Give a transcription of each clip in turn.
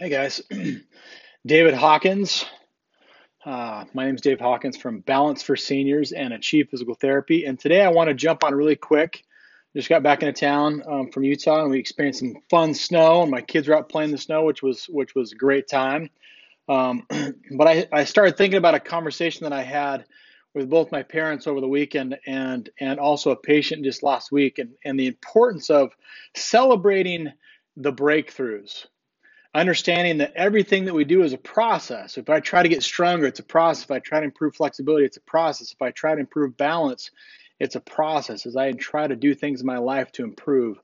Hey guys, David Hawkins. Uh, my name is Dave Hawkins from Balance for Seniors and Achieve Physical Therapy. And today I want to jump on really quick. Just got back into town um, from Utah and we experienced some fun snow. And my kids were out playing the snow, which was which was a great time. Um, but I, I started thinking about a conversation that I had with both my parents over the weekend and and also a patient just last week, and and the importance of celebrating the breakthroughs understanding that everything that we do is a process. If I try to get stronger, it's a process. If I try to improve flexibility, it's a process. If I try to improve balance, it's a process. As I try to do things in my life to improve,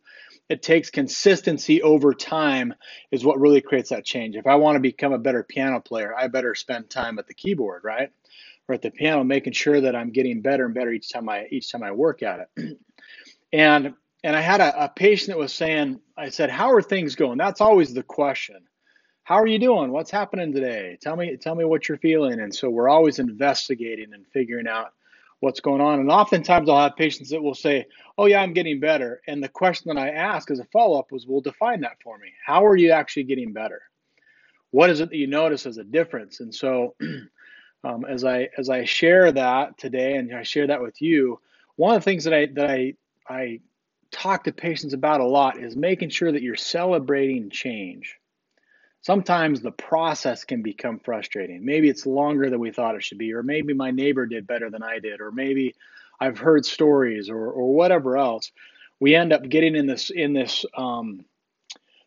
it takes consistency over time, is what really creates that change. If I want to become a better piano player, I better spend time at the keyboard, right? Or at the piano, making sure that I'm getting better and better each time I each time I work at it. and and I had a, a patient that was saying, I said, "How are things going?" That's always the question. How are you doing? What's happening today? Tell me, tell me what you're feeling. And so we're always investigating and figuring out what's going on. And oftentimes I'll have patients that will say, "Oh yeah, I'm getting better." And the question that I ask as a follow-up was, "Well, define that for me. How are you actually getting better? What is it that you notice as a difference?" And so, um, as I as I share that today, and I share that with you, one of the things that I that I I talk to patients about a lot is making sure that you're celebrating change. Sometimes the process can become frustrating. Maybe it's longer than we thought it should be, or maybe my neighbor did better than I did, or maybe I've heard stories, or or whatever else. We end up getting in this in this um,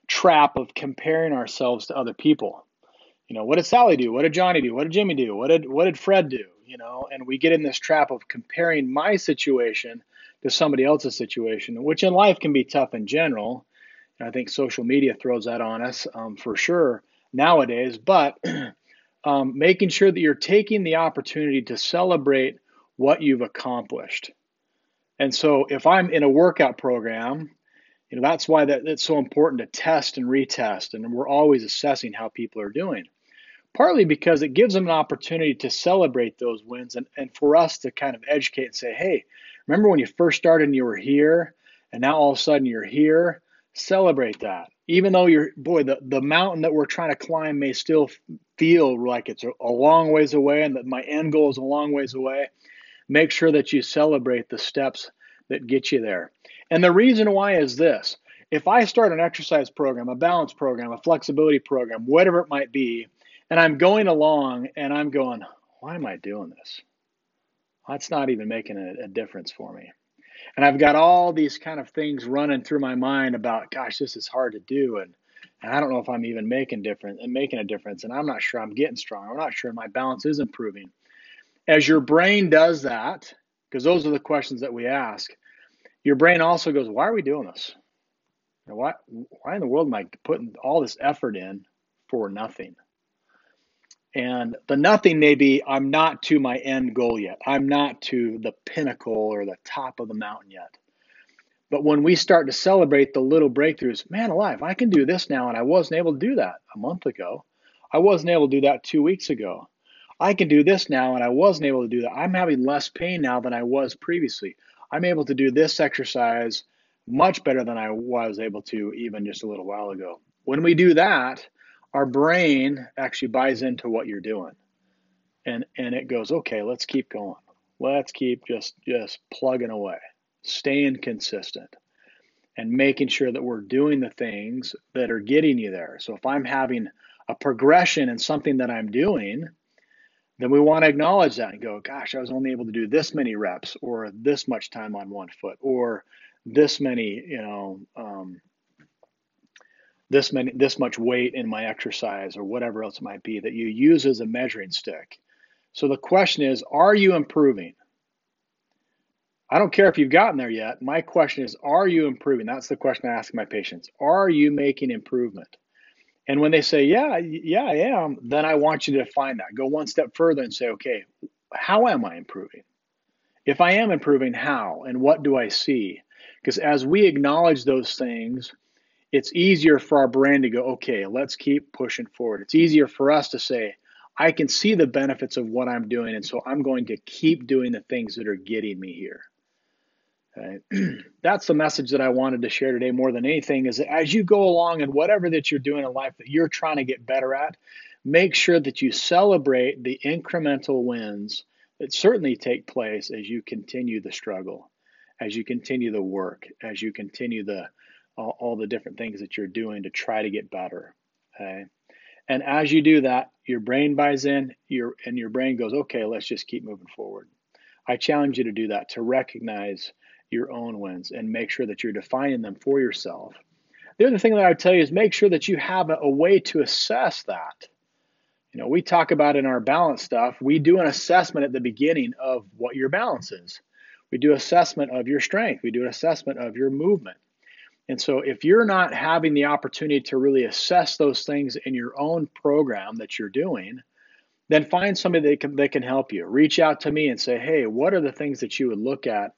trap of comparing ourselves to other people. You know, what did Sally do? What did Johnny do? What did Jimmy do? What did what did Fred do? You know, and we get in this trap of comparing my situation to somebody else's situation, which in life can be tough in general. And I think social media throws that on us um, for sure nowadays. But um, making sure that you're taking the opportunity to celebrate what you've accomplished. And so if I'm in a workout program, you know that's why that, it's so important to test and retest, and we're always assessing how people are doing. Partly because it gives them an opportunity to celebrate those wins, and, and for us to kind of educate and say, hey, Remember when you first started and you were here, and now all of a sudden you're here? Celebrate that. Even though you're, boy, the, the mountain that we're trying to climb may still feel like it's a, a long ways away and that my end goal is a long ways away. Make sure that you celebrate the steps that get you there. And the reason why is this if I start an exercise program, a balance program, a flexibility program, whatever it might be, and I'm going along and I'm going, why am I doing this? that's not even making a, a difference for me. And I've got all these kind of things running through my mind about, gosh, this is hard to do, and and I don't know if I'm even making different and making a difference, and I'm not sure I'm getting strong. I'm not sure my balance is improving. As your brain does that, because those are the questions that we ask, your brain also goes, why are we doing this? Why, why in the world am I putting all this effort in for nothing? And the nothing may be I'm not to my end goal yet. I'm not to the pinnacle or the top of the mountain yet. But when we start to celebrate the little breakthroughs, man alive, I can do this now, and I wasn't able to do that a month ago. I wasn't able to do that two weeks ago. I can do this now, and I wasn't able to do that. I'm having less pain now than I was previously. I'm able to do this exercise much better than I was able to even just a little while ago. When we do that, our brain actually buys into what you're doing. And and it goes okay let's keep going. Let's keep just just plugging away staying consistent and making sure that we're doing the things that are getting you there. So if i'm having a progression in something that i'm doing then we want to acknowledge that and go gosh i was only able to do this many reps or this much time on one foot or this many you know um, this many this much weight in my exercise or whatever else it might be that you use as a measuring stick. So the question is, are you improving? I don't care if you've gotten there yet. My question is, are you improving? That's the question I ask my patients. Are you making improvement? And when they say, yeah, yeah, I am, then I want you to define that. Go one step further and say, okay, how am I improving? If I am improving, how? And what do I see? Because as we acknowledge those things, it's easier for our brain to go, okay, let's keep pushing forward. It's easier for us to say, I can see the benefits of what I'm doing, and so I'm going to keep doing the things that are getting me here. Okay. That's the message that I wanted to share today more than anything is that as you go along and whatever that you're doing in life that you're trying to get better at, make sure that you celebrate the incremental wins that certainly take place as you continue the struggle, as you continue the work, as you continue the all, all the different things that you're doing to try to get better. Okay. And as you do that, your brain buys in, your and your brain goes, okay, let's just keep moving forward. I challenge you to do that, to recognize your own wins and make sure that you're defining them for yourself. The other thing that I would tell you is make sure that you have a, a way to assess that. You know, we talk about in our balance stuff, we do an assessment at the beginning of what your balance is. We do assessment of your strength. We do an assessment of your movement. And so, if you're not having the opportunity to really assess those things in your own program that you're doing, then find somebody that can, that can help you. Reach out to me and say, hey, what are the things that you would look at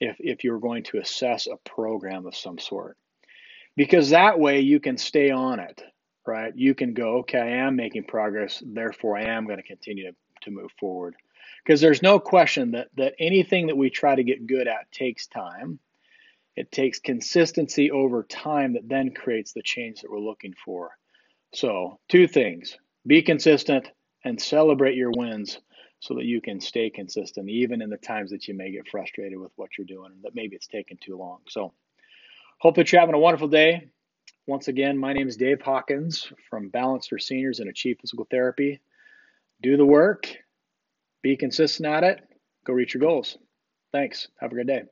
if, if you're going to assess a program of some sort? Because that way you can stay on it, right? You can go, okay, I am making progress, therefore I am going to continue to, to move forward. Because there's no question that, that anything that we try to get good at takes time it takes consistency over time that then creates the change that we're looking for. So, two things be consistent and celebrate your wins so that you can stay consistent, even in the times that you may get frustrated with what you're doing and that maybe it's taking too long. So, hope that you're having a wonderful day. Once again, my name is Dave Hawkins from Balance for Seniors and Achieve Physical Therapy. Do the work, be consistent at it, go reach your goals. Thanks. Have a good day.